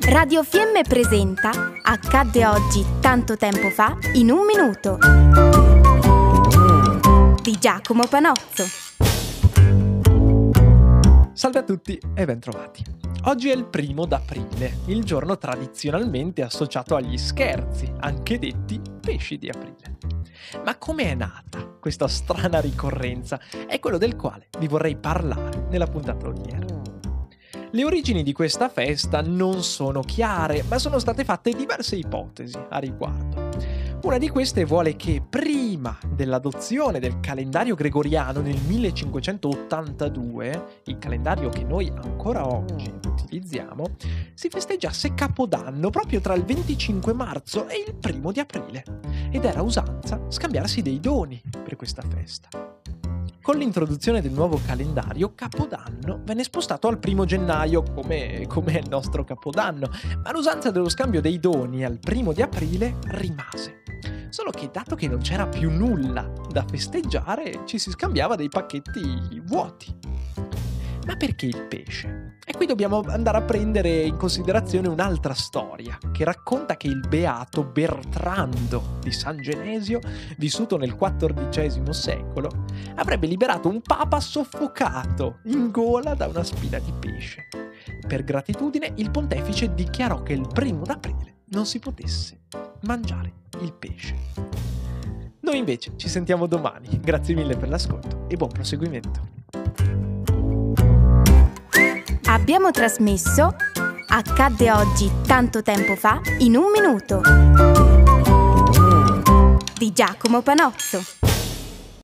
Radio Fiemme presenta Accadde oggi tanto tempo fa in un minuto di Giacomo Panozzo. Salve a tutti e bentrovati. Oggi è il primo d'aprile, il giorno tradizionalmente associato agli scherzi, anche detti pesci di aprile. Ma come è nata questa strana ricorrenza? È quello del quale vi vorrei parlare nella puntata odierna. Le origini di questa festa non sono chiare, ma sono state fatte diverse ipotesi a riguardo. Una di queste vuole che prima dell'adozione del calendario gregoriano nel 1582, il calendario che noi ancora oggi utilizziamo, si festeggiasse Capodanno proprio tra il 25 marzo e il primo di aprile. Ed era usanza scambiarsi dei doni per questa festa. Con l'introduzione del nuovo calendario, Capodanno venne spostato al primo gennaio, come, come il nostro Capodanno, ma l'usanza dello scambio dei doni al primo di aprile rimase. Solo che dato che non c'era più nulla da festeggiare, ci si scambiava dei pacchetti vuoti. Ma perché il pesce? Qui dobbiamo andare a prendere in considerazione un'altra storia che racconta che il beato Bertrando di San Genesio, vissuto nel XIV secolo, avrebbe liberato un papa soffocato in gola da una spina di pesce. Per gratitudine il pontefice dichiarò che il primo d'aprile non si potesse mangiare il pesce. Noi invece ci sentiamo domani. Grazie mille per l'ascolto e buon proseguimento. Abbiamo trasmesso Accadde oggi tanto tempo fa in un minuto di Giacomo Panozzo.